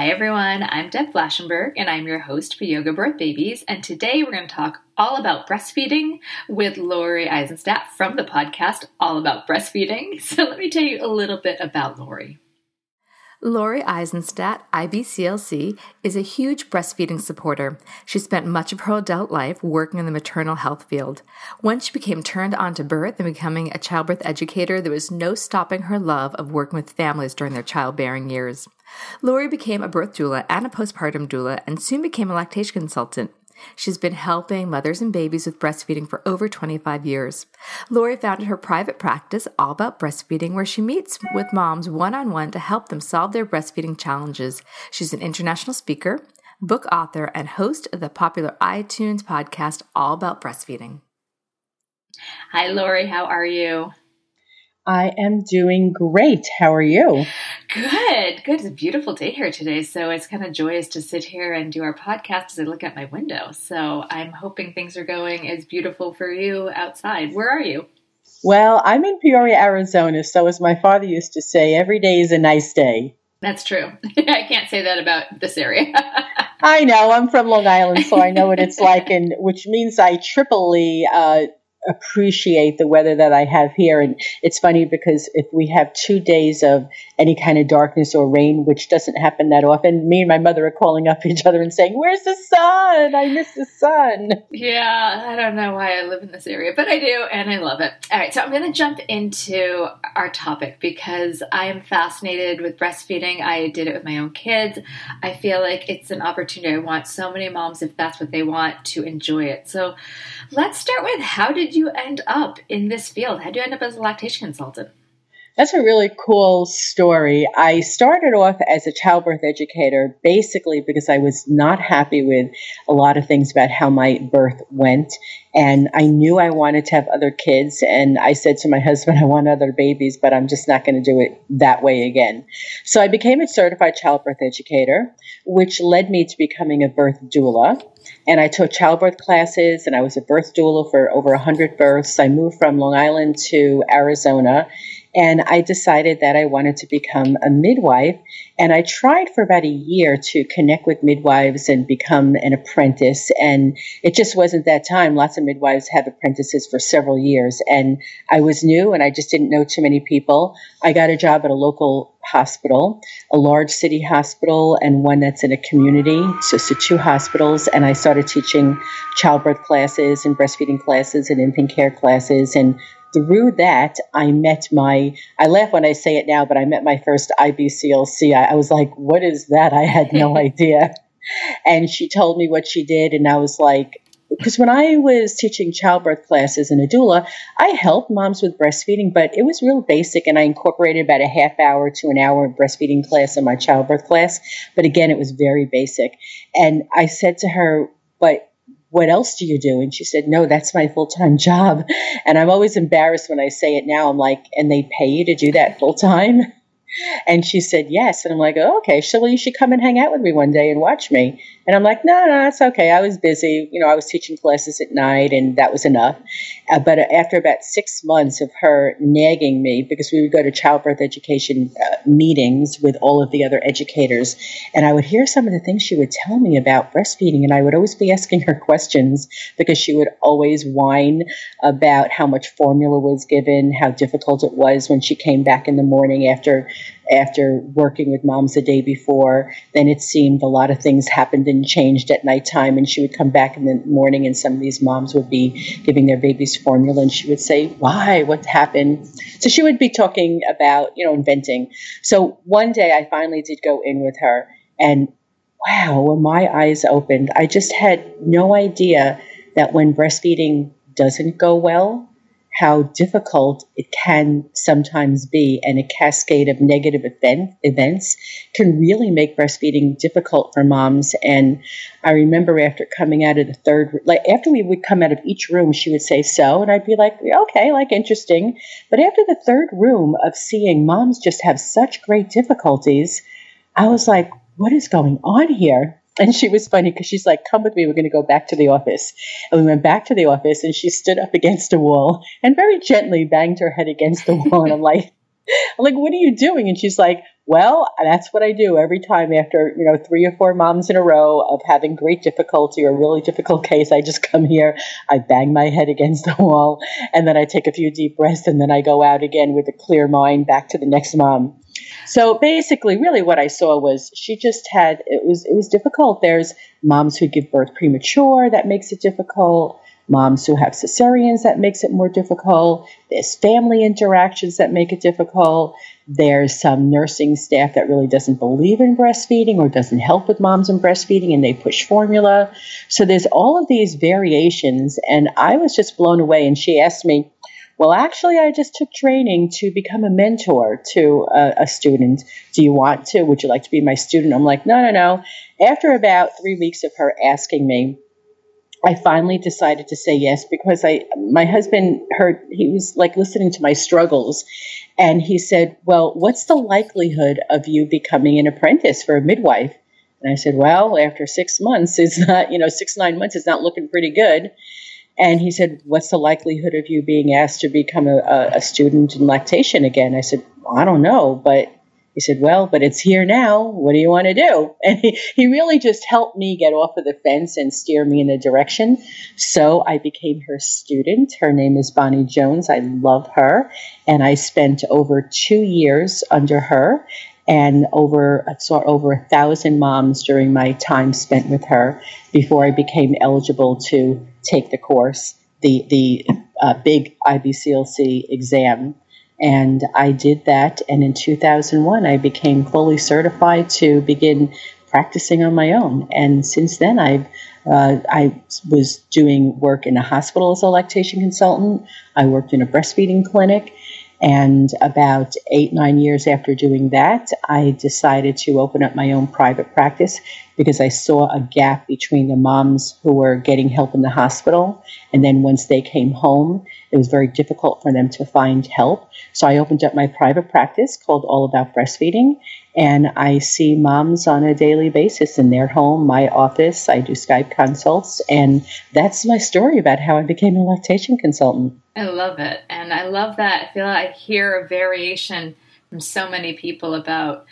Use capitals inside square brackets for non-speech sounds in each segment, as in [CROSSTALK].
Hi, everyone. I'm Deb Flashenberg, and I'm your host for Yoga Birth Babies. And today we're going to talk all about breastfeeding with Lori Isenstadt from the podcast All About Breastfeeding. [LAUGHS] So let me tell you a little bit about Lori. Lori Isenstadt, IBCLC, is a huge breastfeeding supporter. She spent much of her adult life working in the maternal health field. Once she became turned on to birth and becoming a childbirth educator, there was no stopping her love of working with families during their childbearing years. Lori became a birth doula and a postpartum doula and soon became a lactation consultant. She's been helping mothers and babies with breastfeeding for over 25 years. Lori founded her private practice, All About Breastfeeding, where she meets with moms one on one to help them solve their breastfeeding challenges. She's an international speaker, book author, and host of the popular iTunes podcast, All About Breastfeeding. Hi, Lori. How are you? I am doing great. How are you? Good, good. It's a beautiful day here today, so it's kind of joyous to sit here and do our podcast as I look at my window. So I'm hoping things are going as beautiful for you outside. Where are you? Well, I'm in Peoria, Arizona, so as my father used to say, every day is a nice day. That's true. [LAUGHS] I can't say that about this area. [LAUGHS] I know. I'm from Long Island, so I know what it's like, and which means I triply uh, appreciate the weather that I have here. And it's funny because if we have two days of any kind of darkness or rain, which doesn't happen that often, me and my mother are calling up [LAUGHS] each other and saying, Where's the sun? I miss the sun. Yeah, I don't know why I live in this area, but I do, and I love it. All right, so I'm going to jump into our topic because I am fascinated with breastfeeding. I did it with my own kids. I feel like it's an opportunity. I want so many moms, if that's what they want, to enjoy it. So let's start with how did you end up in this field? How did you end up as a lactation consultant? That's a really cool story. I started off as a childbirth educator basically because I was not happy with a lot of things about how my birth went. And I knew I wanted to have other kids. And I said to my [LAUGHS] husband, I want other babies, but I'm just not going to do it that way again. So I became a certified childbirth educator, which led me to becoming a birth doula. And I took childbirth classes and I was a birth doula for over 100 births. I moved from Long Island to Arizona and I decided that I wanted to become a midwife. And I tried for about a year to connect with midwives and become an apprentice. And it just wasn't that time. Lots of midwives have apprentices for several years. And I was new and I just didn't know too many people. I got a job at a local hospital, a large city hospital, and one that's in a community. So, so two hospitals. And I started teaching childbirth classes and breastfeeding classes and infant care classes and through that, I met my, I laugh when I say it now, but I met my first IBCLC. I, I was like, what is that? I had no [LAUGHS] idea. And she told me what she did, and I was like, because when I was teaching childbirth classes in a doula, I helped moms with breastfeeding, but it was real basic, and I incorporated about a half hour to an hour of breastfeeding class in my childbirth class. But again, it was very basic. And I said to her, but what else do you do? And she said, no, that's my full time job. And I'm always embarrassed when I say it now. I'm like, and they pay you to do that full time? And she said, yes. And I'm like, oh, okay. So, well, you should come and hang out with me one day and watch me. And I'm like, no, no, it's okay. I was busy. You know, I was teaching classes at night and that was enough. Uh, but after about six months of her nagging me, because we would go to childbirth education uh, meetings with all of the other educators, and I would hear some of the things she would tell me about breastfeeding. And I would always be [LAUGHS] asking her questions because she would always whine about how much formula was given, how difficult it was when she came back in the morning after after working with moms the day before. Then it seemed a lot of things happened and changed at nighttime, and she would come back in the morning, and some of these moms would be giving their babies formula, and she would say, "Why? What happened?" So she would be talking about, you know, inventing. So one day, I finally did go in with her, and wow, when my eyes opened, I just had no idea that when breastfeeding doesn't go well, how difficult it can sometimes be, and a cascade of negative event, events can really make breastfeeding difficult for moms. And I remember after coming out of the third, like after we would come out of each room, she would say so, and I'd be like, okay, like interesting. But after the third room of seeing moms just have such great difficulties, I was like, what is going on here? And she was funny because she's like, Come with me, we're going to go back to the office. And we went back to the office, and she stood up against a wall and very gently banged her head against the wall. And I'm like, I'm like, what are you doing? And she's like, well, that's what I do every time after, you know, three or four moms in a row of having great difficulty or really difficult case. I just [LAUGHS] come here, I bang my head against the wall, and then I take a few deep breaths, and then I go out again with a clear mind back to the next mom. So basically, really what I saw was she just had, it was, it was difficult. There's moms who give birth premature, that makes it difficult moms who have cesareans that makes it more difficult there's family interactions that make it difficult there's some nursing staff that really doesn't believe in breastfeeding or doesn't help with moms and breastfeeding and they push formula so there's all of these variations and i was just blown away and she asked me well, actually, I just took training to become a mentor to a, a, student. Do you want to? Would you like to be my student? I'm like, no, no, no. After about three weeks of her asking me, I finally decided to say yes because I my husband heard he was like listening to my struggles and he said, "Well, what's the likelihood of you becoming an apprentice for a midwife?" And I said, "Well, after 6 months it's not, you know, 6 9 months it's not looking pretty good." And he said, "What's the likelihood of you being asked to become a, a student in lactation again?" I said, "I don't know, but he said, Well, but it's here now. What do you want to do? [LAUGHS] And he, he really just helped me get off of the fence and steer me in a direction. So I became her student. Her name is Bonnie Jones. I love her. And I spent over two years under her and over I saw over a thousand moms during my time spent with her before I became eligible to take the course, the the uh, big IBCLC exam. And I did that. And in 2001, I became fully certified to begin practicing on my own. And since then, I've uh, I was doing work in a hospital as a lactation consultant. I worked in a breastfeeding clinic. And about eight, nine years after doing that, I decided to open up my own private practice because I saw a gap between the moms who were getting help in the hospital. And then once they came home, it was very difficult for them to find help. So I opened up my private practice called All About Breastfeeding. And I see moms on a daily basis in their home, my office. I do Skype consults. And that's my story about how I became a lactation consultant. I love it. And I love that. I feel like I hear a variation from so many people about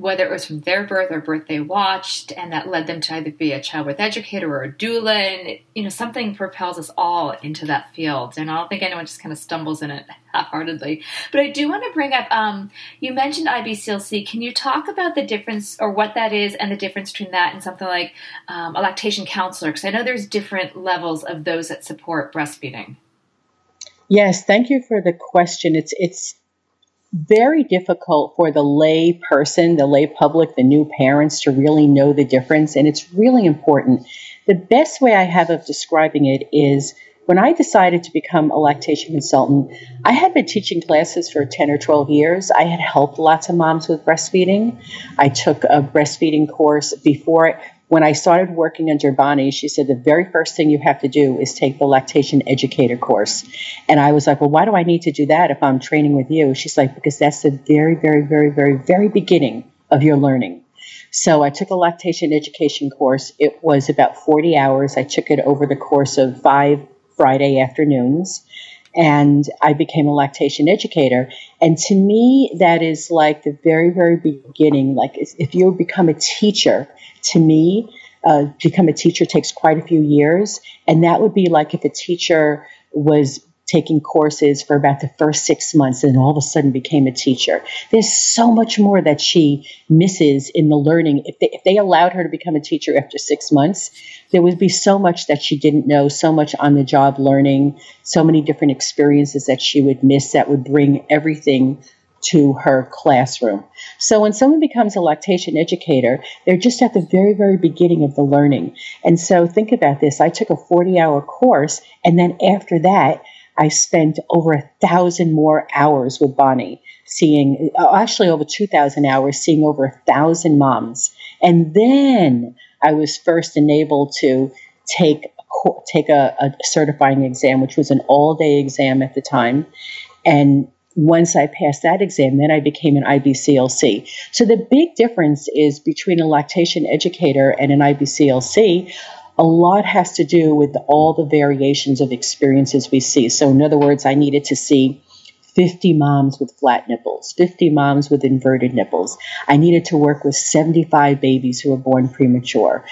whether it was from their birth or birth they watched, and that led them to either be a childbirth educator or a doula. And, you know, something propels us all into that field. And I don't think anyone just kind of stumbles in it [LAUGHS] half heartedly. But I do want to bring up um, you mentioned IBCLC. Can you talk about the difference or what that is and the difference between that and something like um, a lactation counselor? Because I know there's different levels of those that support breastfeeding. Yes, thank you for the question. It's it's very difficult for the lay person, the lay public, the new parents to really know the difference, and it's really important. The best way I have of describing it is when I decided to become a lactation consultant, I had been teaching classes for 10 or 12 years. I had helped lots of moms with breastfeeding. I took a breastfeeding course before when I started working under Bonnie, she said the very first thing you have to do is take the lactation educator course. And I was like, well, why do I need to do that if I'm training with you? She's like, because that's the very, very, very, very, very beginning of your learning. So I took a lactation education course. It was about 40 hours. I took it over the course of five Friday afternoons and I became a lactation educator. And to me, that is like the very, very beginning. Like if you become a teacher, to me, uh, become a teacher takes quite a few years. And that would be like if a teacher was taking courses for about the first six months and all of a sudden became a teacher. There's so much more that she misses in the learning. If they, if they allowed her to become a teacher after six months, there would be so much that she didn't know, so much on the job learning, so many different experiences that she would miss that would bring everything to her classroom. So when someone becomes a lactation educator, they're just at the very, very beginning of the learning. And so think about this. I took a 40 hour course, and then after that, I spent over a thousand more hours with Bonnie, seeing uh, actually over 2,000 hours, seeing over a thousand moms. And then I was first enabled to take take a, a certifying exam, which was an all day exam at the time. And once I passed that exam, then I became an IBCLC. So the big difference is between a lactation educator and an IBCLC. A lot has to do with all the variations of experiences we see. So, in other words, I needed to see 50 moms with flat nipples, 50 moms with inverted nipples. I needed to work with 75 babies who were born premature.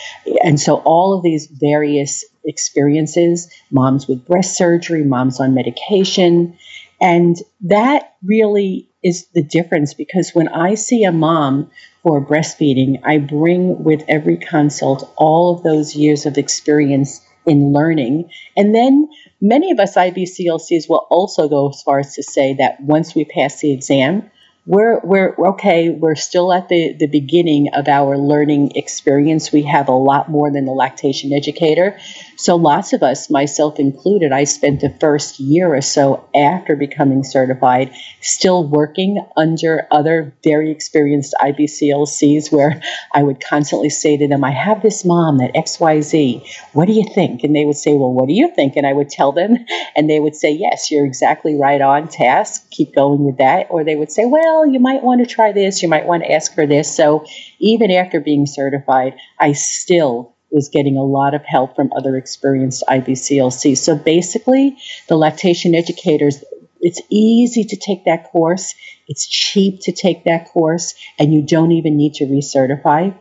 And so all of these various experiences, moms with breast surgery, moms on medication, and that really is the difference because when I see a mom for breastfeeding, I bring with every consult all of those years of experience in learning. And then many of us IBCLCs will also go as far as to say that once we pass the exam, we're we're okay we're still at the the beginning of our learning experience we have a lot more than the lactation educator so lots of us myself included i spent the first year or so after becoming certified still working under other very experienced ibclcs where i would constantly say to them i have this mom that xyz what do you think? And they would say well what do you think? And i would tell them [LAUGHS] and they would say yes you're exactly right on task. Keep going with that. Or they would say well you might want to try this, you might want to ask for this. So even after being certified, I still was getting a lot of help from other experienced IBCLCs. So basically, the lactation educators, it's easy to take that course, it's cheap to take that course, and you don't even need to recertify.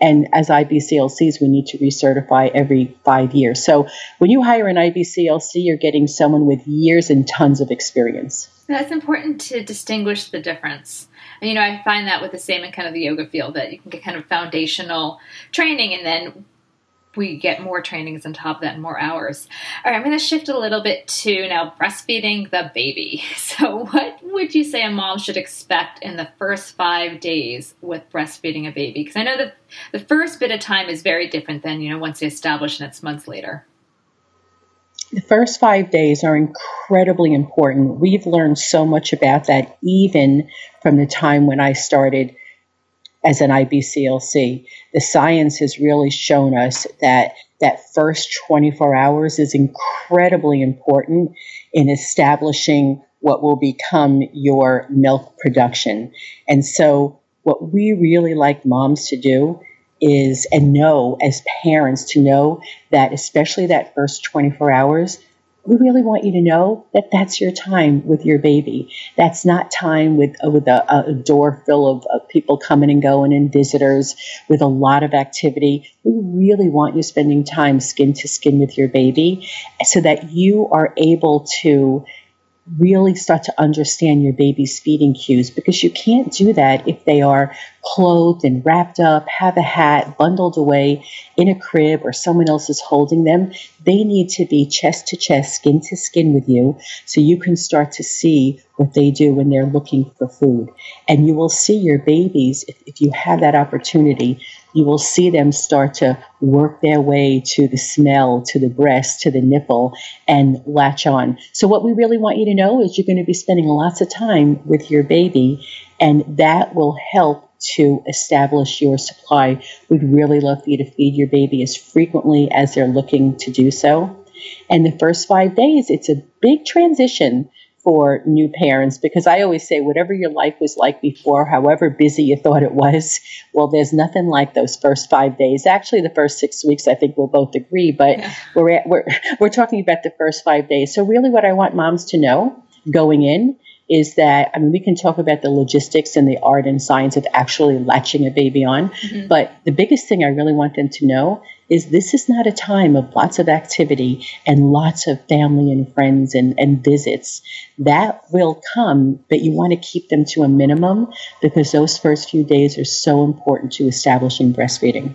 And as IBCLCs, we need to recertify every five years. So when you hire an IBCLC, you're getting someone with years and tons of experience. That's important to distinguish the difference. And, you know, I find that with the same in kind of the yoga field that you can get kind of foundational training and then we get more trainings on top of that and more hours. All right, I'm going to shift a little bit to now breastfeeding the baby. [LAUGHS] So, what would you say a mom should expect in the first five days with breastfeeding a baby? Because I know that the first bit of time is very different than, you know, once they establish and it's months later. The first five days are incredibly important. We've learned so much about that even from the time when I started as an IBCLC. The science has really shown us that that first 24 hours is incredibly important in establishing what will become your milk production. And so, what we really like moms to do is, and know as parents to know that, especially that first 24 hours, we really want you to know that that's your time with your baby. That's not time with uh, with a, a door full of, of, people coming and going and visitors with a lot of activity. We really want you spending time skin to skin with your baby so that you are able to really start to understand your baby's feeding cues because you can't do that if they are clothed and wrapped up, have a hat, bundled away in a crib, or someone else is holding them. They need to be chest to chest, skin to skin with you so you can start to see what they do when they're looking for food. And you will see your babies, if, if you have that opportunity, you will see them start to work their way to the smell, to the breast, to the nipple, and latch on. So, what we really want you to know is you're going to be spending lots of time with your baby, and that will help to establish your supply. We'd really love for you to feed your baby as frequently as they're looking to do so. And the first five days, it's a big transition for new parents because I always say, whatever your life was like before, however busy you thought it was, [LAUGHS] well, there's nothing like those first five days. Actually, the first six weeks, I think we'll both agree, but yeah. we're, at, we're, [LAUGHS] we're talking about the first five days. So, really, what I want moms to know going in is that I mean we can talk about the logistics and the art and science of actually latching a baby on, mm-hmm. but the biggest thing I really want them to know is this is not a time of lots of activity and lots of family and friends and, and visits. That will come, but you want to keep them to a minimum because those first few days are so important to establishing breastfeeding.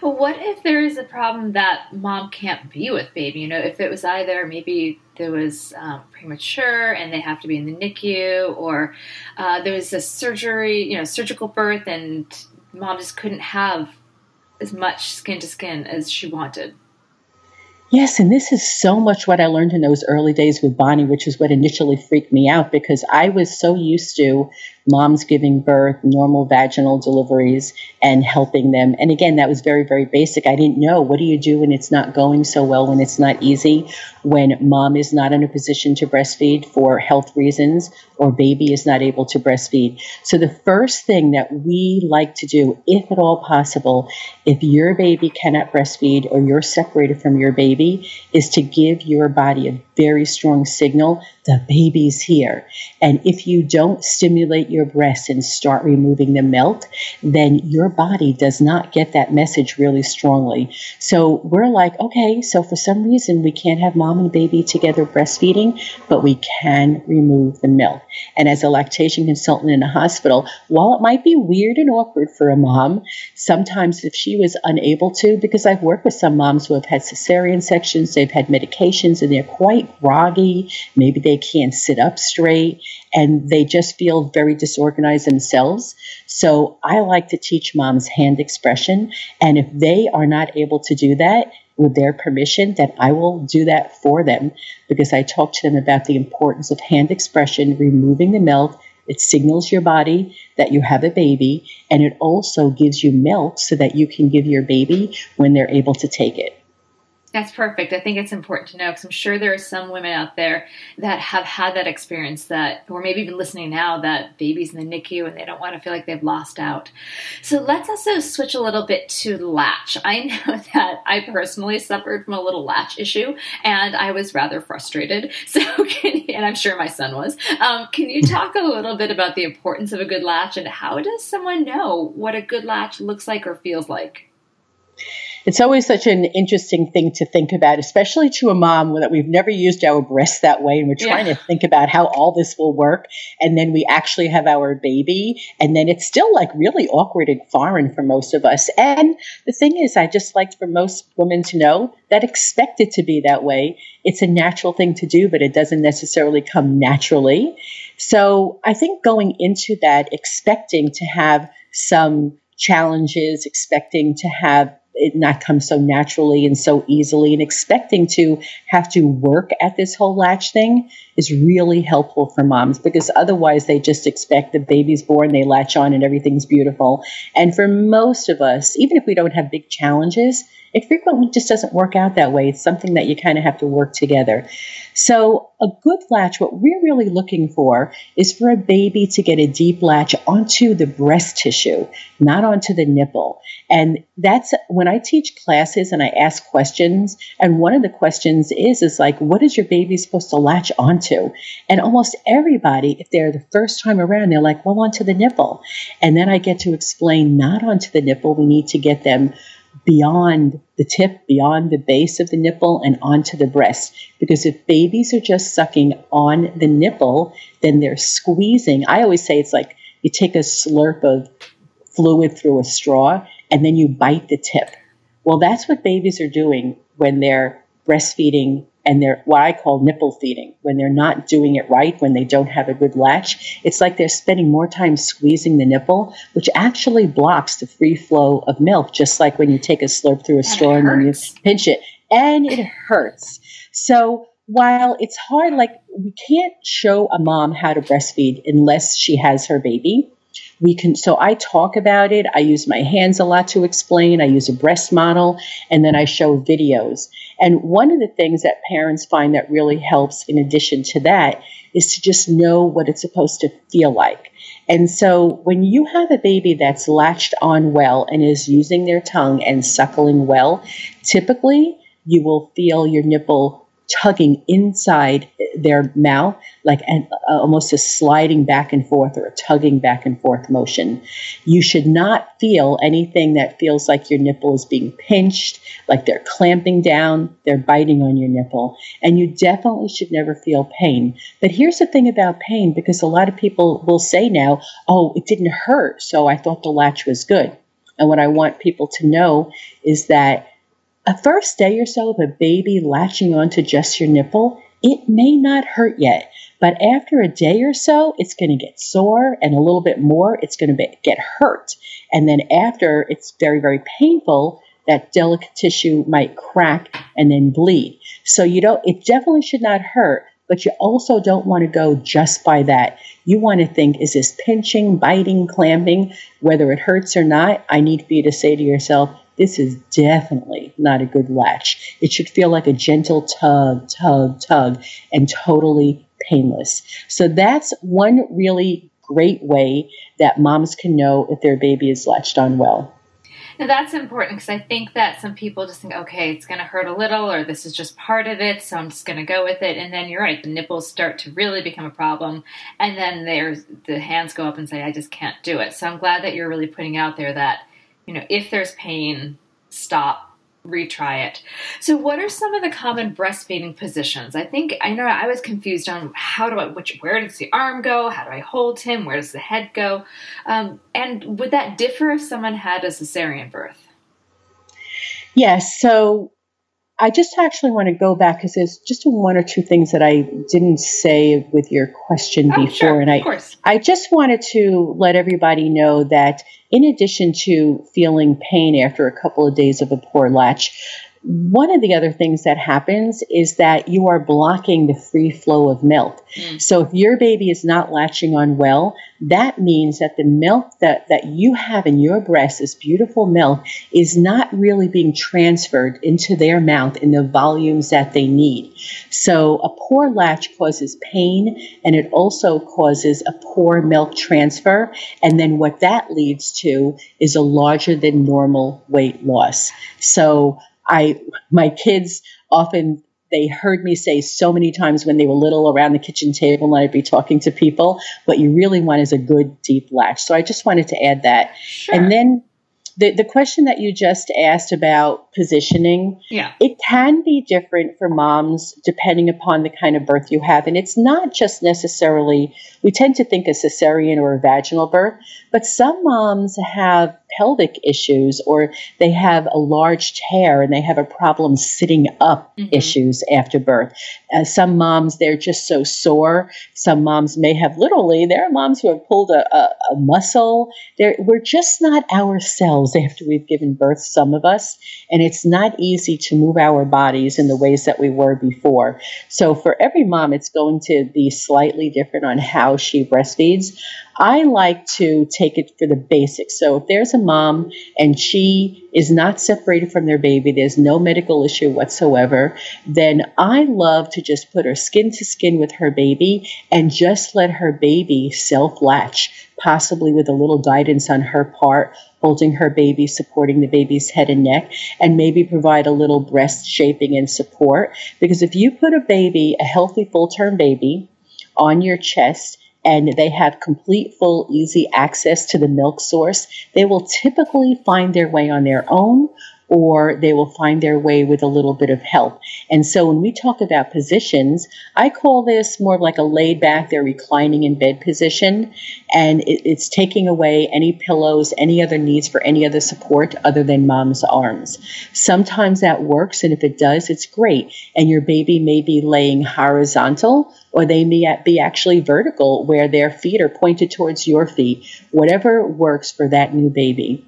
Well, what if there is a problem that mom can't be with baby? You know, if it was either maybe there was um, premature and they have to be in the NICU, or uh, there was a surgery, you know, surgical birth, and mom just couldn't have as much skin to skin as she wanted. Yes, and this is so much what I learned in those early days with Bonnie, which is what initially freaked me out because I was so used to moms giving birth, normal vaginal deliveries, and helping them. And again, that was very, very basic. I didn't know what do you do when it's not going so well, when it's not easy, when mom is not in a position to breastfeed for health reasons, or baby is not able to breastfeed. So, the first thing that we like to do, if at all possible, if your baby cannot breastfeed or you're separated from your baby, is to give your body a very strong signal the baby's here. And if you don't stimulate your breast and start removing the milk, then your body does not get that message really strongly. So we're like, okay, so for some reason we can't have mom and baby together breastfeeding, but we can remove the milk. And as a lactation consultant in a hospital, while it might be weird and awkward for a mom, sometimes if she was unable to, because I've worked with some moms who have had cesarean sections, they've had medications, and they're quite groggy. Maybe they can't sit up straight and they just feel very disorganized themselves. So I like to teach moms hand expression. And if they are not able to do that, with their permission, then I will do that for them because I talk to them about the importance of hand expression, removing the milk. It signals your body that you have a baby, and it also gives you milk so that you can give your baby when they're able to take it. That's perfect. I think it's important to know because I'm sure there are some women out there that have had that experience that, or maybe even listening now, that baby's in the NICU and they don't want to feel like they've lost out. So let's also switch a little bit to latch. I [LAUGHS] know that I personally suffered from a little latch issue and I was rather frustrated. [LAUGHS] So, can, and I'm sure my son was. Um, can you talk a little bit about the importance of a good latch and how does someone know what a good latch looks like or feels like? It's always such an interesting thing to think about, especially to a mom that we've never used our breasts that way and we're trying yeah. to think about how all this will work. And then we actually have our baby. And then it's still like really awkward and foreign for most of us. And the thing is, I just like for most women to know that expect it to be that way. It's a natural thing to do, but it doesn't necessarily come naturally. So I think going into that, expecting to have some challenges, expecting to have it not come so naturally and so easily and expecting to have to work at this whole latch thing is really helpful for moms because otherwise they just expect the baby's born, they latch on and everything's beautiful. And for most of us, even if we don't have big challenges, it frequently just doesn't work out that way. It's something that you kind of have to work together. So, a good latch, what we're really looking for is for a baby to get a deep latch onto the breast tissue, not onto the nipple. And that's when I teach classes and I ask questions. And one of the questions is, is like, what is your baby supposed to latch onto? And almost everybody, if they're the first time around, they're like, well, onto the nipple. And then I get to explain not onto the nipple. We need to get them beyond the tip, beyond the base of the nipple, and onto the breast. Because if babies are just sucking on the nipple, then they're squeezing. I always say it's like you take a slurp of fluid through a straw and then you bite the tip. Well, that's what babies are doing when they're breastfeeding and they're what I call nipple feeding. When they're not doing it right, when they don't have a good latch, it's like they're spending more time squeezing the nipple, which actually blocks the free flow of milk, just like when you take a slurp through a straw and then you pinch it. And it hurts. So while it's hard, like we can't show a mom how to breastfeed unless she has her baby we can so i talk about it. I use my hands a lot to explain. I use a breast model and then i show videos. And one of the things that parents find that really helps in addition to that is to just know what it's supposed to feel like. And so when you have a baby that's latched on well and is using their tongue and suckling well typically you will feel your nipple tugging inside their mouth, like an, uh, almost a sliding back and forth or a tugging back and forth motion. You should not feel anything that feels like your nipple is being pinched, like they're clamping down, they're biting on your nipple. And you definitely should never feel pain. But here's the thing about pain because a lot of people will say now, oh, it didn't hurt, so I thought the latch was good. And what I want people to know is that a first day or so of a baby latching onto just your nipple, it may not hurt yet. But after a day or so, it's going to get sore, and a little bit more, it's going to get hurt. And then after it's very, very painful, that delicate tissue might crack and then bleed. So you don't, it definitely should not hurt, but you also don't want to go just by that. You want to think, is this pinching, biting, clamping? Whether it hurts or not, I need for you to say to yourself, this is definitely not a good latch. It should feel like a gentle tug, tug, tug, and totally painless. So that's one really great way that moms can know if their baby is latched on well. Now that's important because I think that some people just think, okay, it's going to hurt a little, or this is just part of it, so I'm just going to go with it. And then you're right, the nipples start to really become a problem, and then there's the hands go up and say, I just can't do it. So I'm glad that you're really putting out there that you know, if there's pain, stop, retry it. So, what are some of the common breastfeeding positions? I think I know I was confused on how do I, which, where does the arm go? How do I hold him? Where does the head go? Um, and would that differ if someone had a cesarean birth? Yes. So, I just actually want to go back because there's just one or two things that I didn't say with your question oh, before, sure, and I I just wanted to let everybody know that in addition to feeling pain after a couple of days of a poor latch, one of the other things that happens is that you are blocking the free flow of milk. Mm. So if your baby is not latching on well, that means that the milk that, that you have in your breast, this beautiful milk, is not really being transferred into their mouth in the volumes that they need. So a poor latch causes pain and it also causes a poor milk transfer. And then what that leads to is a larger than normal weight loss. So I my kids often they heard me say so many times when they were little around the kitchen table and I'd be talking to people, what you really want is a good deep latch. So I just wanted to add that. Sure. And then the, the question that you just asked about positioning, yeah. it can be different for moms depending upon the kind of birth you have. And it's not just necessarily, we tend to think a cesarean or a vaginal birth, but some moms have pelvic issues or they have a large tear and they have a problem sitting up mm-hmm. issues after birth. Uh, some moms, they're just so sore. Some moms may have literally, there are moms who have pulled a, a, a muscle. They're, we're just not ourselves after we've given birth, some of us. And it's not easy to move our bodies in the ways that we were before. So for every mom, it's going to be slightly different on how she breastfeeds. I like to take it for the basics. So if there's a mom and she is not separated from their baby, there's no medical issue whatsoever, then I love to just put her skin to skin with her baby and just let her baby self latch, possibly with a little guidance on her part, holding her baby, supporting the baby's head and neck, and maybe provide a little breast shaping and support. Because if you put a baby, a healthy full term baby, on your chest and they have complete, full, easy access to the milk source, they will typically find their way on their own or they will find their way with a little bit of help. And so when we talk about positions, I call this more like a laid back, they're reclining in bed position, and it, it's taking away any pillows, any other needs for any other support other than mom's arms. Sometimes that works, and if it does, it's great. And your baby may be laying horizontal or they may be actually vertical where their feet are pointed towards your feet, whatever works for that new baby.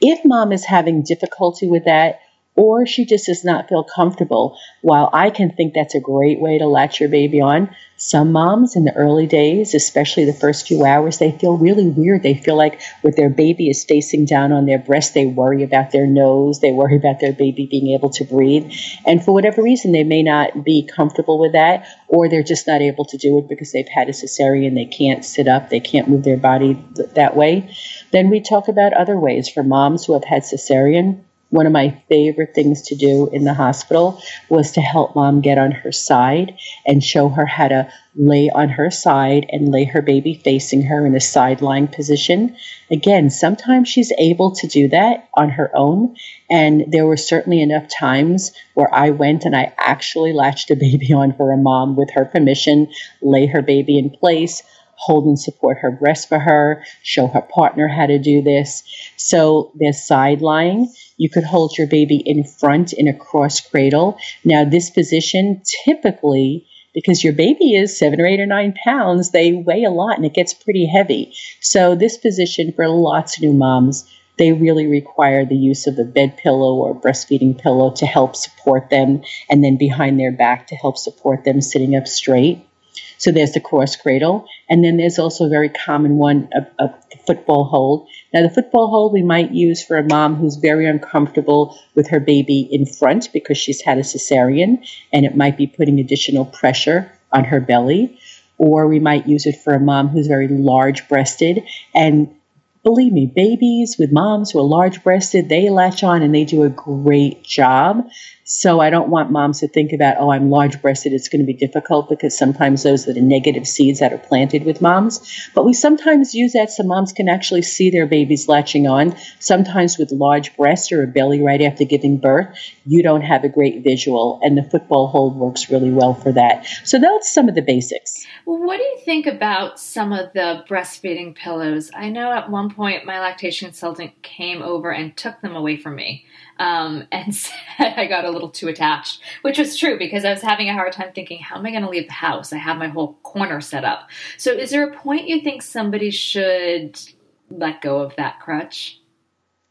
If mom is having difficulty with that, or she just does not feel comfortable. While I can think that's a great way to latch your baby on, some moms in the early days, especially the first few hours, they feel really weird. They feel like with their baby is facing down on their breast, they worry about their nose, they worry about their baby being able to breathe. And for whatever reason, they may not be comfortable with that, or they're just not able to do it because they've had a cesarean, they can't sit up, they can't move their body th- that way. Then we talk about other ways for moms who have had cesarean one of my favorite things to do in the hospital was to help mom get on her side and show her how to lay on her side and lay her baby facing her in a side lying position. Again, sometimes she's able to do that on her own. And there were certainly enough times where I went and I actually latched a baby [LAUGHS] on for a mom with her permission, lay her baby in place hold and support her breast for her, show her partner how to do this. So there's side lying. You could hold your baby in front in a cross cradle. Now, this position typically, because your baby is seven or eight or nine pounds, they weigh a lot and it gets pretty heavy. So, this position for lots of new moms, they really require the use of a bed pillow or breastfeeding pillow to help support them, and then behind their back to help support them sitting up straight. So there's the cross cradle, and then there's also a very common one, a, a football hold. Now, the football hold we might use for a mom who's very uncomfortable with her baby in front because she's had a cesarean, and it might be putting additional pressure on her belly. Or we might use it for a mom who's very large breasted and believe me, babies with moms who are large breasted, they latch on and they do a great job. So I don't want moms to think about, oh, I'm large breasted, it's going to be difficult because sometimes those are the negative seeds that are planted with moms. But we sometimes use that so moms can actually see their babies latching on. Sometimes with large breasts or a belly right after giving birth, you don't have a great visual, and the football hold works really well for that. So that's some of the basics. Well, what do you think about some of the breastfeeding pillows? I know at one point my lactation consultant came over and took them away from me um, and [LAUGHS] said I got a little too attached, which was true because I was having a hard time thinking, how am I going to leave the house? I have my whole corner set up. So, is there a point you think somebody should let go of that crutch?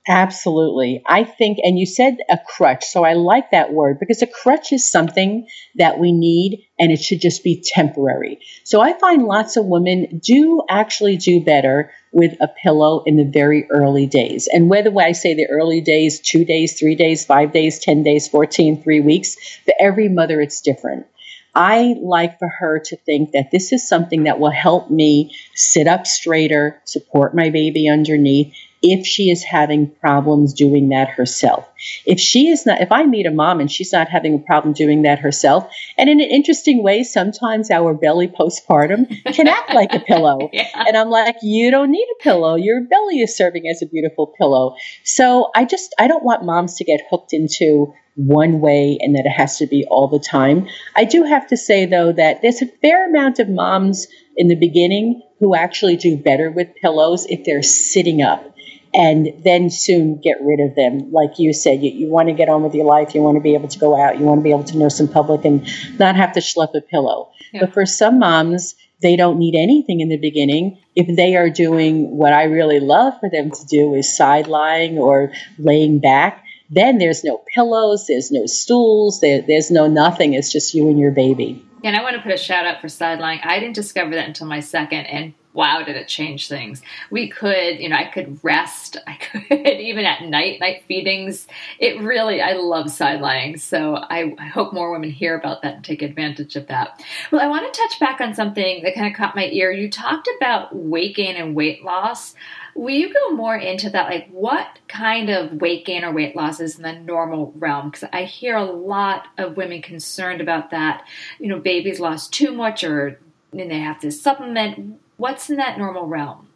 Absolutely. I think, and you said a crutch, so I like that word because a crutch is something that we need and it should just be temporary. So I find lots of women do actually do better with a pillow in the very early days. And whether I say the early days, two days, three days, five days, 10 days, 14, three weeks, for every mother, it's different. I like for her to think that this is something that will help me sit up straighter, support my baby underneath, if she is having problems doing that herself. If she is not, if I meet a mom and she's not having a problem doing that herself, and in an interesting way, sometimes our belly postpartum [LAUGHS] can act like a pillow. Yeah. And I'm like, you don't need a pillow. Your belly is serving as a beautiful pillow. So I just, I don't want moms to get hooked into one way and that it has to be all the time. I do have to say, though, that there's a fair amount of moms in the beginning who actually do better with pillows if they're sitting up and then soon get rid of them. Like you said, you, you want to get on with your life, you want to be able to go out, you want to be able to nurse in public and not have to schlep a pillow. Yeah. But for some moms, they don't need anything in the beginning. If they are doing what I really love for them to do is side lying or laying back, then there's no pillows, there's no stools, there, there's no nothing. It's just you and your baby. And I want to put a shout out for side lying. I didn't discover that until my second, and wow, did it change things. We could, you know, I could rest. [LAUGHS] I could even at night, night feedings. It really, I love side lying. So I, I, hope more women hear about that and take advantage of that. Well, I want to touch back on something that kind of caught my ear. You talked about weight gain and weight loss. Will you go more into that? Like, what kind of weight gain or weight loss is in the normal realm? Because I hear a lot of women concerned about that. You know, babies lost too much or and they have to supplement What's in that normal realm?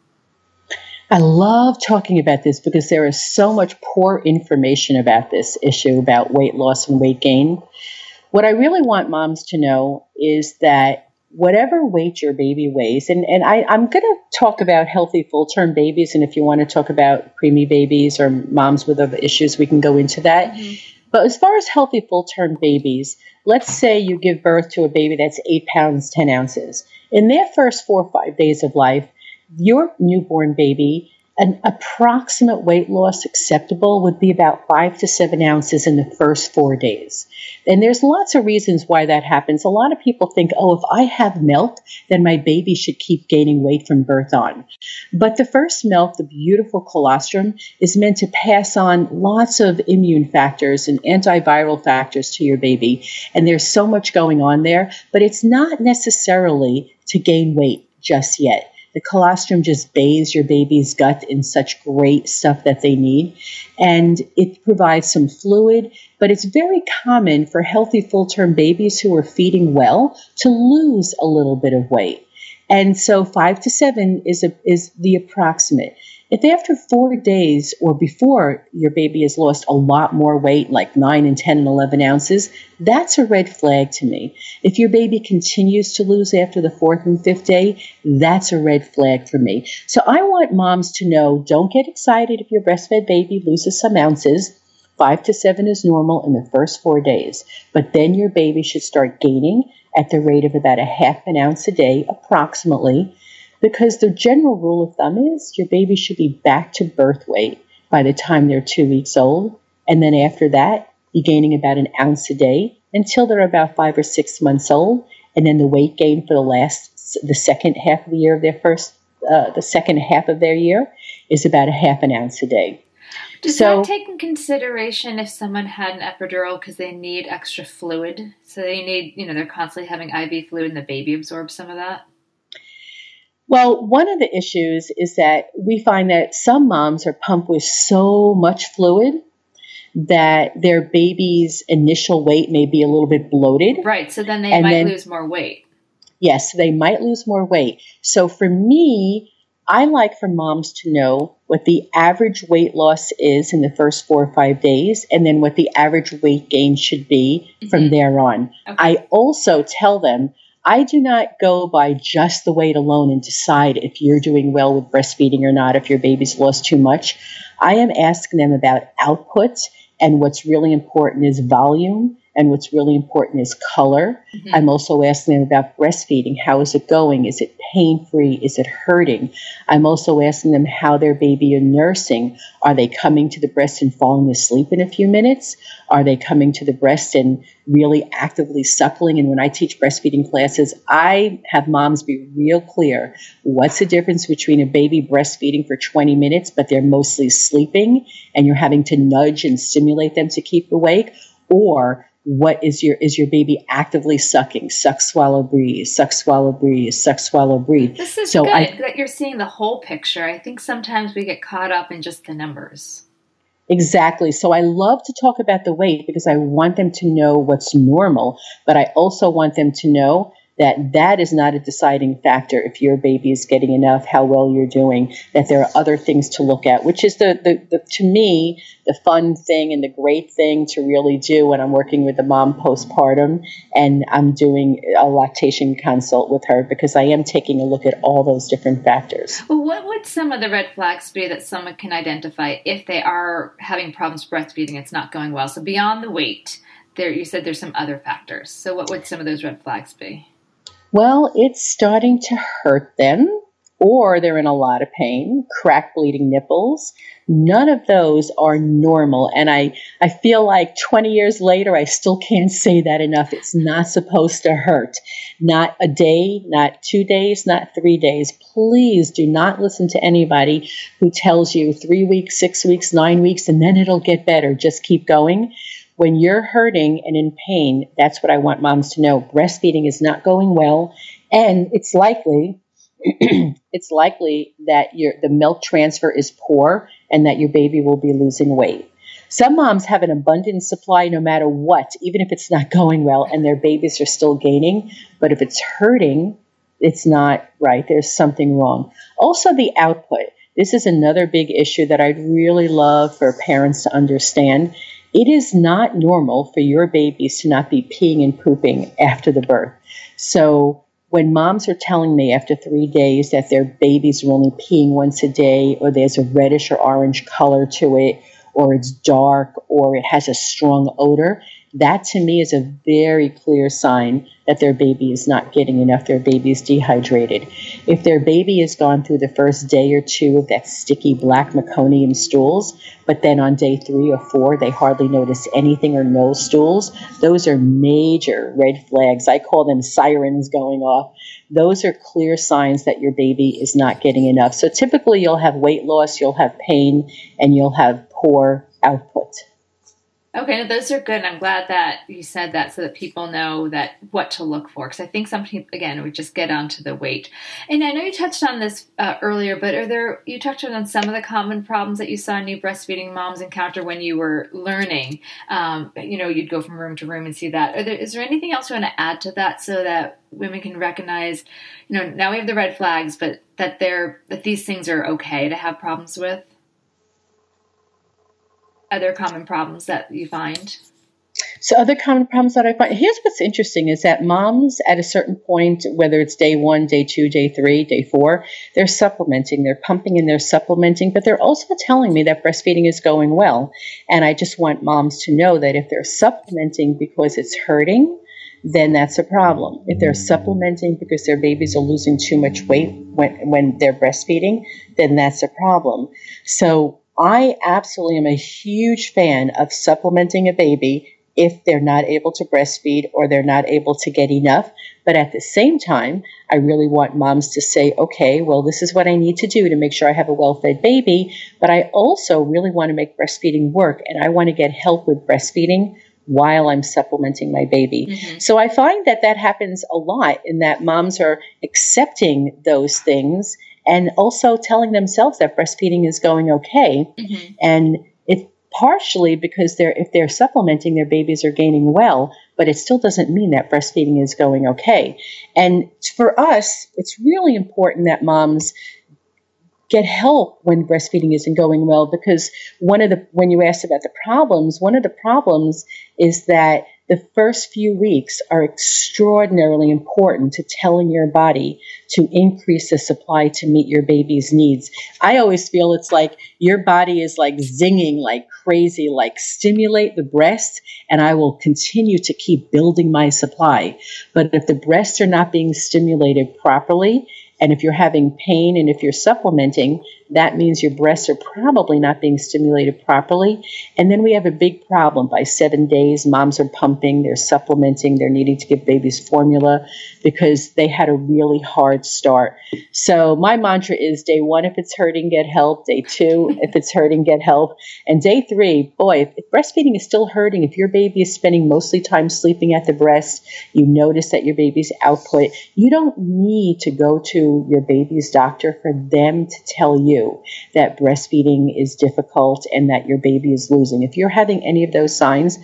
I love talking about this because there is so much poor information about this issue about weight loss and weight gain. What I really want moms to know is that whatever weight your baby weighs, and, and I, am going to talk about healthy full term babies, and if you want to talk about preemie babies or moms with other issues, we can go into that. Mm-hmm. But as far as healthy full term babies, let's say you give birth to a baby that's eight pounds, 10 ounces. In their first four or five days of life, your newborn baby an approximate weight loss acceptable would be about five to seven ounces in the first four days. And there's lots of reasons why that happens. A lot of people think, oh, if I have milk, then my baby should keep gaining weight from birth on. But the first milk, the beautiful colostrum, is meant to pass on lots of immune factors and antiviral factors to your baby. And there's so much going on there, but it's not necessarily to gain weight just yet. The colostrum just bathes your baby's gut in such great stuff that they need. And it provides some fluid, but it's very common for healthy full term babies who are feeding well to lose a little bit of weight. And so five to seven is, a, is the approximate. If after four days or before your baby has lost a lot more weight, like 9 and 10 and 11 ounces, that's a red flag to me. If your baby continues to lose after the fourth and fifth day, that's a red flag for me. So I want moms to know don't get excited if your breastfed baby loses some ounces. Five to seven is normal in the first four days, but then your baby should start gaining at the rate of about a half an ounce a day, approximately because the general rule of thumb is your baby should be back to birth weight by the time they're two weeks old. And then after that, you're gaining about an ounce a day until they're about five or six months old. And then the weight gain for the last, the second half of the year of their first, uh, the second half of their year is about a half an ounce a day. Does so, that take in consideration if someone had an epidural because they need extra fluid? So they need, you know, they're constantly having IV fluid and the baby absorbs some of that? Well, one of the issues is that we find that some moms are pumped with so much fluid that their baby's initial weight may be a little bit bloated. Right. So then they might then, lose more weight. Yes, they might lose more weight. So for me, I like for moms to know what the average weight loss is in the first four or five days, and then what the average weight gain should be mm-hmm. from there on. Okay. I also tell them I do not go by just the weight alone and decide if you're doing well with breastfeeding or not, if your baby's lost too much. I am asking them about output, and what's really important is volume and what's really important is color. Mm-hmm. I'm also asking them about breastfeeding. How is it going? Is it pain free? Is it hurting? I'm also asking them how their baby is nursing. Are they coming to the breast and falling asleep in a few minutes? Are they coming to the breast and really actively suckling? And when I teach breastfeeding classes, I have moms be real clear what's the difference between a baby breastfeeding for 20 minutes, but they're mostly sleeping and you're having to nudge and stimulate them to keep awake, or what is your is your baby actively sucking? Suck swallow breathe. Suck swallow breathe. Suck swallow breathe. This is so good I, that you're seeing the whole picture. I think sometimes we get caught up in just the numbers. Exactly. So i love to talk about the weight because i want them to know what's normal but i also want them to know that that is not a deciding factor if your baby is getting enough, how well you're doing, that there are other things to look at, which is the, the, the, to me, the fun thing and the great thing to really do when I'm working with a mom postpartum and I'm doing a lactation consult with her because I am taking a look at all those different factors. Well, what would some of the red flags be that someone can identify if they are having problems breastfeeding, it's not going well? So beyond the weight, there you said there's some other factors. So what would some of those red flags be? Well, it's starting to hurt them, or they're in a lot of pain, crack bleeding nipples. None of those are normal. And I, I feel like 20 years later, I still can't say that enough. It's not supposed to hurt. Not a day, not two days, not three days. Please do not listen to anybody who tells you three weeks, six weeks, nine weeks, and then it'll get better. Just keep going when you're hurting and in pain, that's what I want moms to know. Breastfeeding is not going well, and it's likely [CLEARS THROAT] it's likely that your the milk transfer is poor and that your baby will be losing weight. Some moms have an abundant supply no matter what, even if it's not [LAUGHS] going well and their babies are still gaining, but if it's hurting, it's not right. There's something wrong. Also the output. This is another big issue that I'd really love for parents to understand it is not normal for your babies to not be peeing and pooping after the birth. So when moms are telling me after three days that their babies are only peeing once a day, or there's a reddish or orange color to it, or it's dark, or it has a strong odor, that to me is a very clear sign that their baby is not getting enough, their baby is dehydrated. If their baby has gone through the first day or two of that sticky black meconium stools, but then on day three or four they hardly notice anything or no stools, those are major red flags. I call them sirens going off. Those are clear signs that your baby is not getting enough. So typically you'll have weight loss, you'll have pain, and you'll have poor output. Okay, no, those are good. I'm glad that you said that so that people know that what to look for. Because I think some people, again, we just get onto the weight. And I know you touched on this uh, earlier, but are there you touched on some of the common problems that you saw new breastfeeding moms encounter when you were learning? Um, you know, you'd go from room to room and see that. There, is there anything else you want to add to that so that women can recognize? You know, now we have the red flags, but that they're that these things are okay to have problems with other common problems that you find? So, other common problems that I find here's what's interesting is that moms at a certain point, whether it's day one, day two, day three, day four, they're supplementing, they're pumping and they're supplementing, but they're also telling me that breastfeeding is going well. And I just want moms to know that if they're supplementing because it's hurting, then that's a problem. If they're supplementing because their babies are losing too much weight when, when they're breastfeeding, then that's a problem. So I absolutely am a huge fan of supplementing a baby if they're not able to breastfeed or they're not able to get enough. But at the same time, I really want moms to say, okay, well, this is what I need to do to make sure I have a well fed baby. But I also really want to make breastfeeding work and I want to get help with breastfeeding while I'm supplementing my baby. Mm-hmm. So I find that that happens a lot in that moms are accepting those things and also telling themselves that breastfeeding is going okay. Mm-hmm. And it's partially because they're if they're supplementing, their babies are gaining well, but it still doesn't mean that breastfeeding is going okay. And for us, it's really important that moms get help when breastfeeding isn't going well because one of the when you asked about the problems one of the problems is that the first few weeks are extraordinarily important to telling your body to increase the supply to meet your baby's needs. I always feel it's like your body is like zinging like crazy, like stimulate the breast, and I will continue to keep building my supply. But if the breasts are not being stimulated properly, and if you're having pain and if you're supplementing, that means your breasts are probably not being stimulated properly. And then we have a big problem. By seven days, moms are pumping, they're supplementing, they're needing to give babies formula because they had a really hard start. So my mantra is day one, if it's hurting, get help. Day two, if it's hurting, get help. And day three, boy, if breastfeeding is still hurting, if your baby is spending mostly time sleeping at the breast, you notice that your baby's output, you don't need to go to your baby's doctor for them to tell you that breastfeeding is difficult and that your baby is losing. If you're having any of those signs,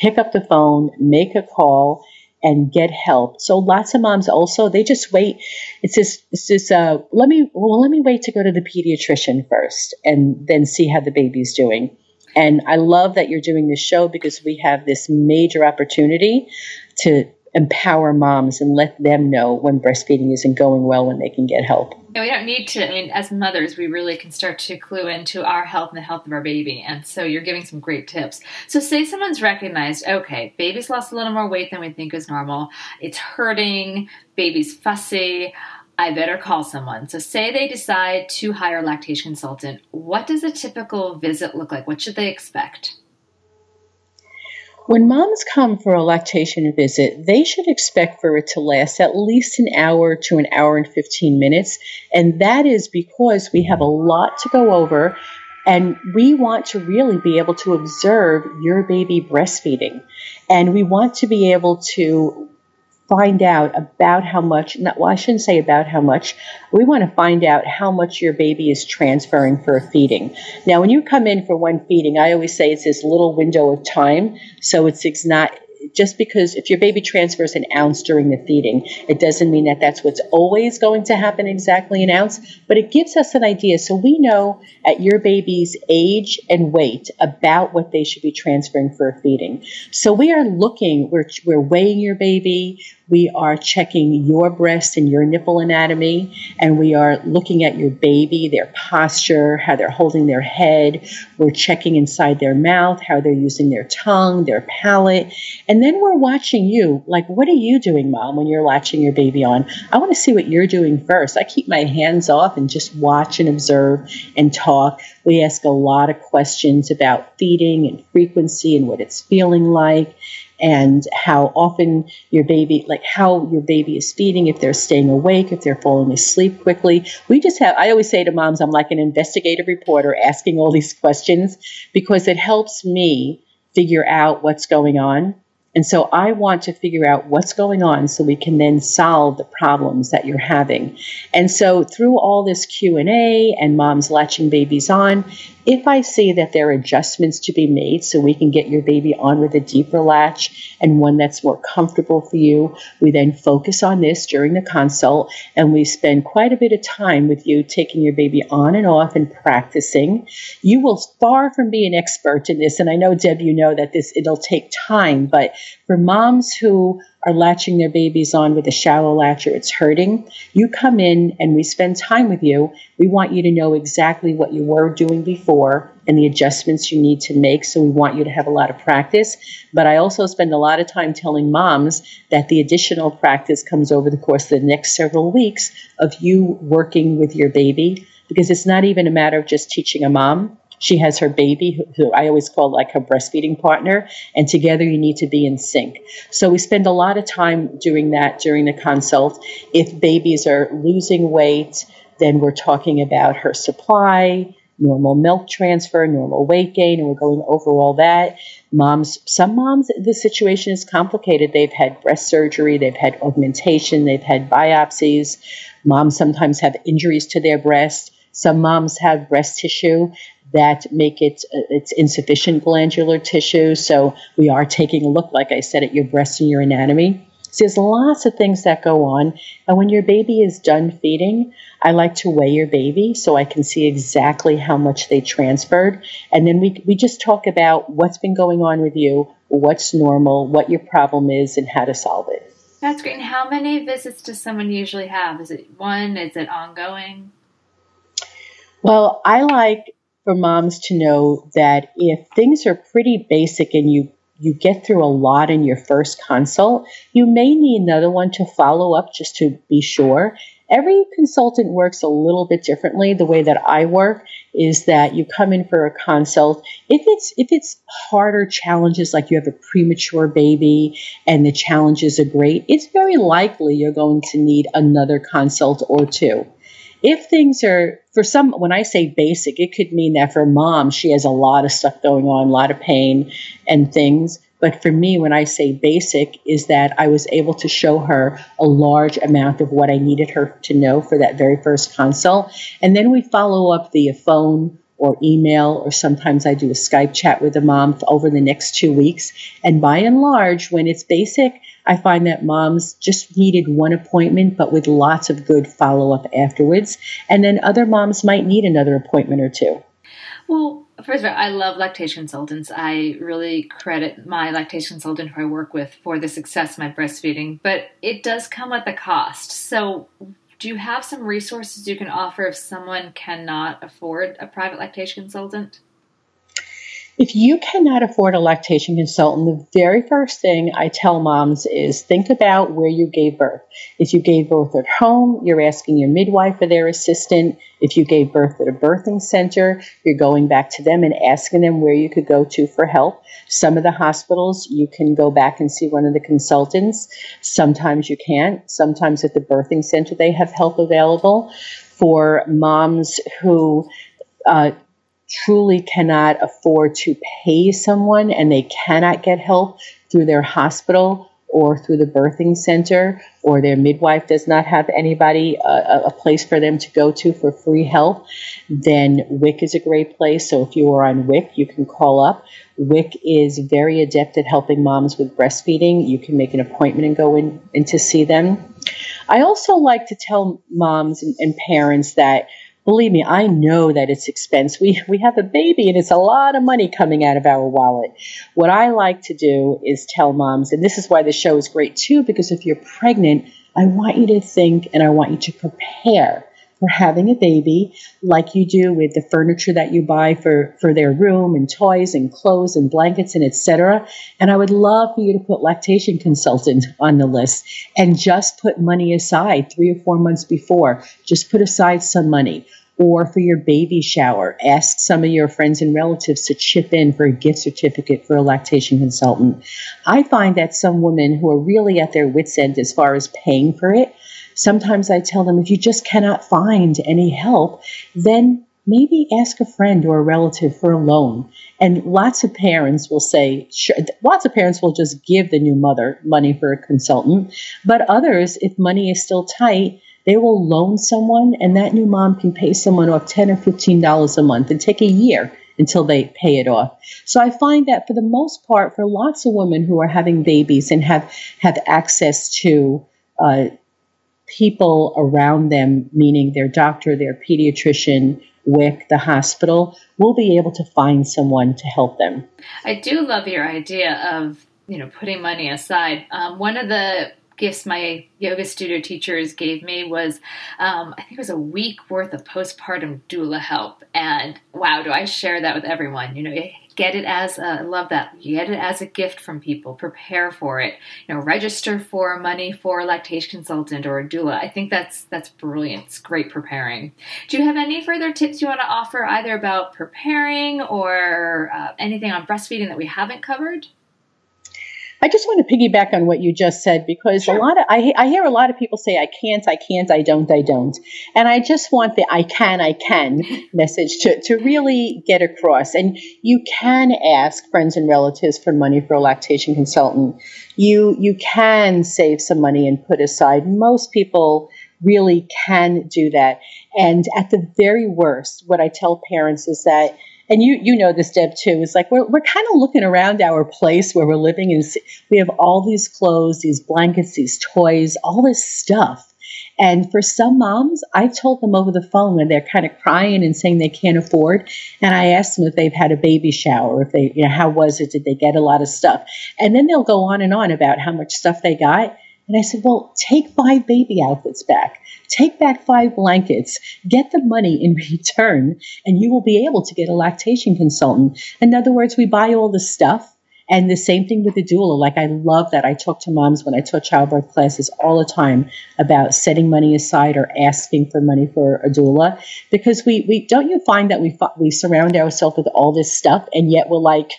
pick up the phone, make a call, and get help. So lots of moms also they just wait. It's this it's this uh let me well let me wait to go to the pediatrician first and then see how the baby's doing. And I love that you're doing this show because we have this major opportunity to empower moms and let them know when breastfeeding isn't going well when they can get help. we don't need to, I mean, as mothers, we really can start to clue into our health and the health of our baby. And so you're giving some great tips. So, say someone's recognized, okay, baby's lost a little more weight than we think is normal, it's hurting, baby's fussy. I better call someone. So, say they decide to hire a lactation consultant. What does a typical visit look like? What should they expect? When moms come for a lactation visit, they should expect for it to last at least an hour to an hour and 15 minutes. And that is because we have a lot to go over and we want to really be able to observe your baby breastfeeding. And we want to be able to find out about how much, not, well, I shouldn't say about how much, we want to find out how much your baby is transferring for a feeding. Now, when you come in for one feeding, I always say it's this little window of time, so it's, it's not just because if your baby transfers an ounce during the feeding, it doesn't mean that that's what's always going to happen exactly an ounce, but it gives us an idea. So we know at your baby's age and weight about what they should be transferring for a feeding. So we are looking, we're, we're weighing your baby, we are checking your breast and your nipple anatomy, and we are looking at your baby, their posture, how they're holding their head. We're checking inside their mouth, how they're using their tongue, their palate. And then we're watching you. Like, what are you doing, mom, when you're latching your baby on? I want to see what you're doing first. I keep my hands off and just watch and observe and talk. We ask a lot of questions about feeding and frequency and what it's feeling like and how often your baby, like how your baby is feeding, if they're staying awake, if they're falling asleep quickly. We just have, I always say to moms, I'm like an investigative reporter asking all these questions because it helps me figure out what's going on and so I want to figure out what's going on so we can then solve the problems that you're having. And so through all this Q&A and moms latching babies on, if I see that there are adjustments to be made so we can get your baby on with a deeper latch and one that's more comfortable for you, we then focus on this during the consult and we spend quite a bit of time with you taking your baby on and off and practicing. You will far from be an expert in this and I know Deb you know that this it'll take time, but for moms who are latching their babies on with a shallow latch or it's hurting, you come in and we spend time with you. We want you to know exactly what you were doing before and the adjustments you need to make. So we want you to have a lot of practice. But I also spend a lot of time telling moms that the additional practice comes over the course of the next several weeks of you working with your baby because it's not even a matter of just teaching a mom she has her baby, who, I always call like her breastfeeding partner, and together you need to be in sync. So we spend a lot of time doing that during the consult. If babies are losing weight, then we're talking about her supply, normal milk transfer, normal weight gain, and we're going over all that. Moms, some moms, the situation is complicated. They've had breast surgery, they've had augmentation, they've had biopsies. Moms sometimes have injuries to their breast. Some moms have breast tissue that make it uh, it's insufficient glandular tissue. So we are taking a look, like I said, at your breast and your anatomy. So there's lots of things that go on. And when your baby is done feeding, I like to weigh your baby so I can see exactly how much they transferred. And then we, we just talk about what's been going on with you, what's normal, what your problem is, and how to solve it. That's great. And how many visits does someone usually have? Is it one? Is it ongoing? Well, I like for moms to know that if things are pretty basic and you you get through a lot in your first consult, you may need another one to follow up just to be sure. Every consultant works a little bit differently. The way that I work is that you come in for a consult. If it's if it's harder challenges like you have a premature baby and the challenges are great, it's very likely you're going to need another consult or two. If things are, for some, when I say basic, it could mean that for mom, she has a lot of stuff going on, a lot of pain and things. But for me, when I say basic, is that I was able to show her a large amount of what I needed her to know for that very first consult. And then we follow up via phone or email, or sometimes I do a Skype chat with the mom over the next two weeks. And by and large, when it's basic, I find that moms just needed one appointment, but with lots of good follow up afterwards. And then other moms might need another appointment or two. Well, first of all, I love lactation consultants. I really credit my lactation consultant who I work with for the success of my breastfeeding, but it does come at a cost. So, do you have some resources you can offer if someone cannot afford a private lactation consultant? If you cannot afford a lactation consultant, the very first thing I tell moms is think about where you gave birth. If you gave birth at home, you're asking your midwife or their assistant. If you gave birth at a birthing center, you're going back to them and asking them where you could go to for help. Some of the hospitals, you can go back and see one of the consultants. Sometimes you can't. Sometimes at the birthing center, they have help available for moms who uh, truly cannot afford to pay someone and they cannot get help through their hospital or through the birthing center or their midwife does not have anybody uh, a place for them to go to for free help then wic is a great place. So if you are on wic you can call up. Wic is very adept at helping moms with breastfeeding. You can make an appointment and go in and to see them. I also like to tell moms and, and parents that believe me, I know that it's expense. We we have a baby and it's a lot of money coming out of our wallet. What I like to do is tell moms, and this is why the show is great too, because if you're pregnant, I want you to think and I want you to prepare for having a baby like you do with the furniture that you buy for, for their room and toys and clothes and blankets and etc. And I would love for you to put lactation consultant on the list and just put money aside three or four months before. Just put aside some money or for your baby shower. Ask some of your friends and relatives to chip in for a gift certificate for a lactation consultant. I find that some women who are really at their wits' end as far as paying for it Sometimes I tell them if you just cannot find any help, then maybe ask a friend or a relative for a loan. And lots of parents will say, sure, lots of parents will just give the new mother money for a consultant. But others, if money is still tight, they will loan someone, and that new mom can pay someone off ten or fifteen dollars a month and take a year until they pay it off. So I find that for the most part, for lots of women who are having babies and have have access to uh, people around them, meaning their doctor, their pediatrician, WIC, the hospital, will be able to find someone to help them. I do love your idea of you know putting money aside. Um, one of the gifts my yoga studio teachers gave me was um, I think it was a week worth of postpartum doula help. And wow, do I share that with everyone? You know, get it as a, I love that. Get it as a gift from people. Prepare for it. You know, register for money for a lactation consultant or a doula. I think that's that's brilliant. It's great preparing. Do you have any further tips you want to offer, either about preparing or uh, anything on breastfeeding that we haven't covered? I just want to piggyback on what you just said because sure. a lot of I, I hear a lot of people say I can't, I can't, I don't, I don't, and I just want the I can, I can [LAUGHS] message to to really get across. And you can ask friends and relatives for money for a lactation consultant. You you can save some money and put aside. Most people really can do that. And at the very worst, what I tell parents is that and you you know this Deb too. Is like we're, we're kind of looking around our place where we're living and we have all these clothes these blankets these toys all this stuff. And for some moms i told them over the phone when they're kind of crying and saying they can't afford and i asked them if they've had a baby shower if they you know how was it? Did they get a lot of stuff? And then they'll go on and on about how much stuff they got and I said, well, take five baby outfits back. Take back five blankets. Get the money in [LAUGHS] return, and you will be able to get a lactation consultant. In other words, we buy all the stuff and the same thing with the doula. Like I love that. I talk to moms when I taught childbirth classes all the time about setting money aside or asking for money for a doula because we we don't you find that we we surround ourselves with all this stuff and yet we're like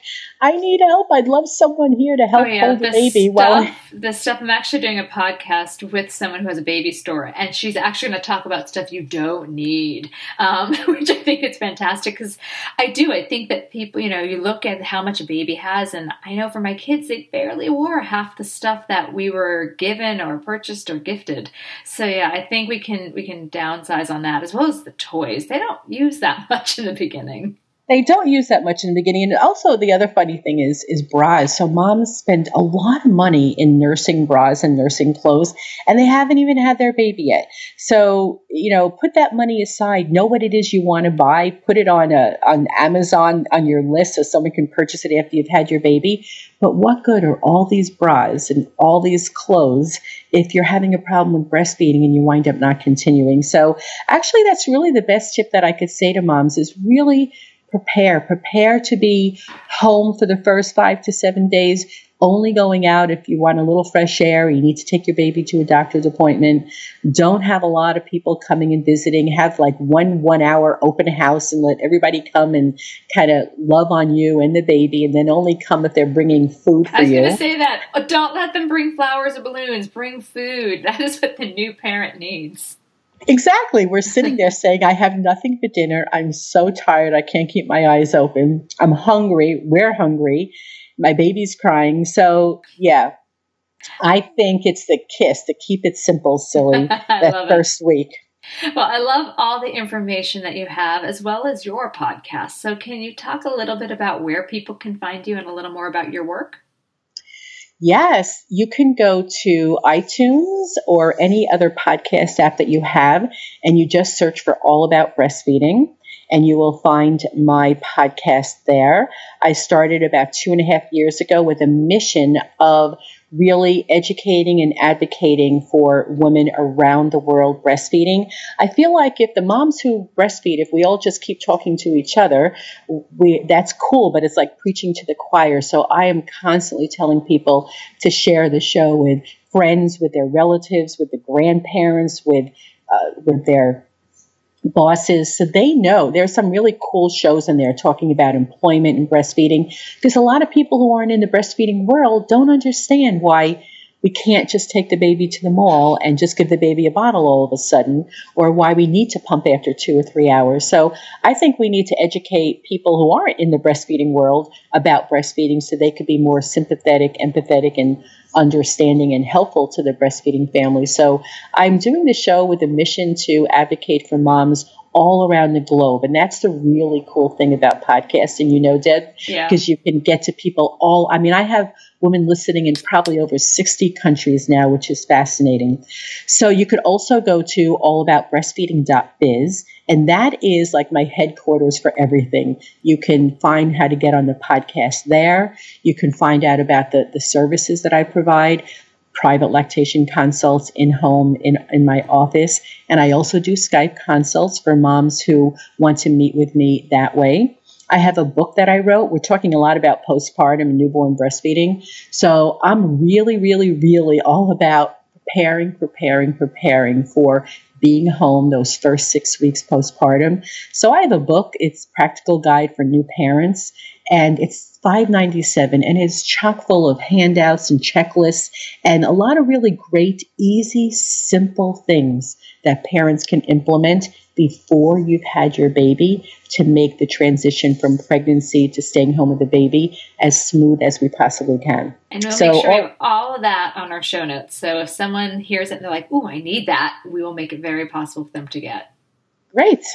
I need help. I'd love someone here to help oh, yeah. hold the, the baby. Stuff, while the stuff I'm actually doing a podcast with someone who has a baby store, and she's actually going to talk about stuff you don't need, um, [LAUGHS] which I think is fantastic because I do. I think that people, you know, you look at how much a baby has, and I know for my kids, they barely wore half the stuff that we were given or purchased or gifted. So yeah, I think we can we can downsize on that as well as the toys. They don't use that [LAUGHS] much in the beginning. They don't use that much in the beginning. And also, the other funny thing is is bras. So moms spend a lot of money in nursing bras and nursing clothes, and they haven't even had their baby yet. So you know, put that money aside. Know what it is you want to buy. Put it on a on Amazon on your list so someone can purchase it after you've had your baby. But what good are all these bras and all these clothes if you're having a problem with breastfeeding and you wind up not continuing? So actually, that's really the best tip that I could say to moms is really prepare. Prepare to be home for the first five to seven days, only going out if you want a little fresh air, you need to take your baby to a doctor's appointment. Don't have a lot of people coming and visiting. Have like one one hour open house and let everybody come and kind of love on you and the baby, and then only come if they're bringing food for you. I was going to say that. Oh, don't let them bring flowers or balloons. Bring food. [LAUGHS] That is what the new parent needs. Exactly. We're [LAUGHS] sitting there saying, I have nothing for dinner. I'm so tired. I can't keep my eyes open. I'm hungry. We're hungry. My baby's crying. So, yeah, I think it's the kiss to keep it simple, silly, [LAUGHS] that first it. week. Well, I love all the information that you have as well as your podcast. So, can you talk a little bit about where people can find you and a little more about your work? Yes, you can go to iTunes or any other podcast app that you have, and you just search for All About Breastfeeding, and you will find my podcast there. I started about two and a half years ago with a mission of really educating and advocating for women around the world breastfeeding. I feel like if the moms who breastfeed, if we all just keep talking to each other, we that's cool, but it's like preaching to the choir. So I am constantly telling people to share the show with friends, with their relatives, with the grandparents, with uh, with their bosses so they know there's some really cool shows in there talking about employment and breastfeeding because a lot of people who aren't in the breastfeeding world don't understand why we can't just take the baby to the mall and just give the baby a bottle all of a sudden, or why we need to pump after two or three hours. So I think we need to educate people who aren't in the breastfeeding world about breastfeeding so they could be more sympathetic, empathetic, and understanding and helpful to the breastfeeding family. So I'm doing the show with a mission to advocate for moms all around the globe. And that's the really cool thing about podcasting, you know, Deb, because yeah. you can get to people all. I mean, I have women listening in probably over 60 countries now, which is fascinating. So you could also go to allaboutbreastfeeding.biz, and that is like my headquarters for everything. You can find how to get on the podcast there. You can find out about the, the services that I provide private lactation consults in home in, in my office. And I also do Skype consults for moms who want to meet with me that way. I have a book that I wrote. We're talking a lot about postpartum and newborn breastfeeding. So I'm really, really, really all about preparing, preparing, preparing for being home those first six weeks postpartum. So I have a book. It's Practical Guide for New Parents, and it's 597 and it's chock full of handouts and checklists and a lot of really great easy simple things that parents can implement before you've had your baby to make the transition from pregnancy to staying home with the baby as smooth as we possibly can. And we'll so, make sure all, we have all of that on our show notes. So if someone hears it and they're like, "Oh, I need that," we will make it very possible for them to get. Great.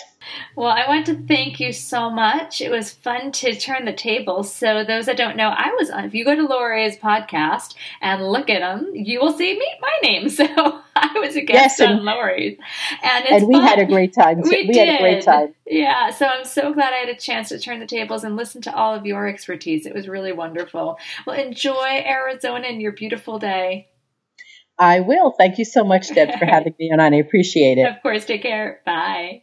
Well, I want to thank you so much. It was fun to turn the tables. So, those that don't know, I was on, if you go to Lori's podcast and look at them, you will see me, my name. [LAUGHS] So, I was a guest yes, and, on Lori's. And, and we fun. had a great time. We, we did. had a great time. Yeah. So, I'm so glad I had a chance to turn the tables and listen to all of your expertise. It was really wonderful. Well, enjoy Arizona and your beautiful day. I will. Thank you so much, Deb, for [LAUGHS] having me on. I appreciate it. Of course. Take care. Bye.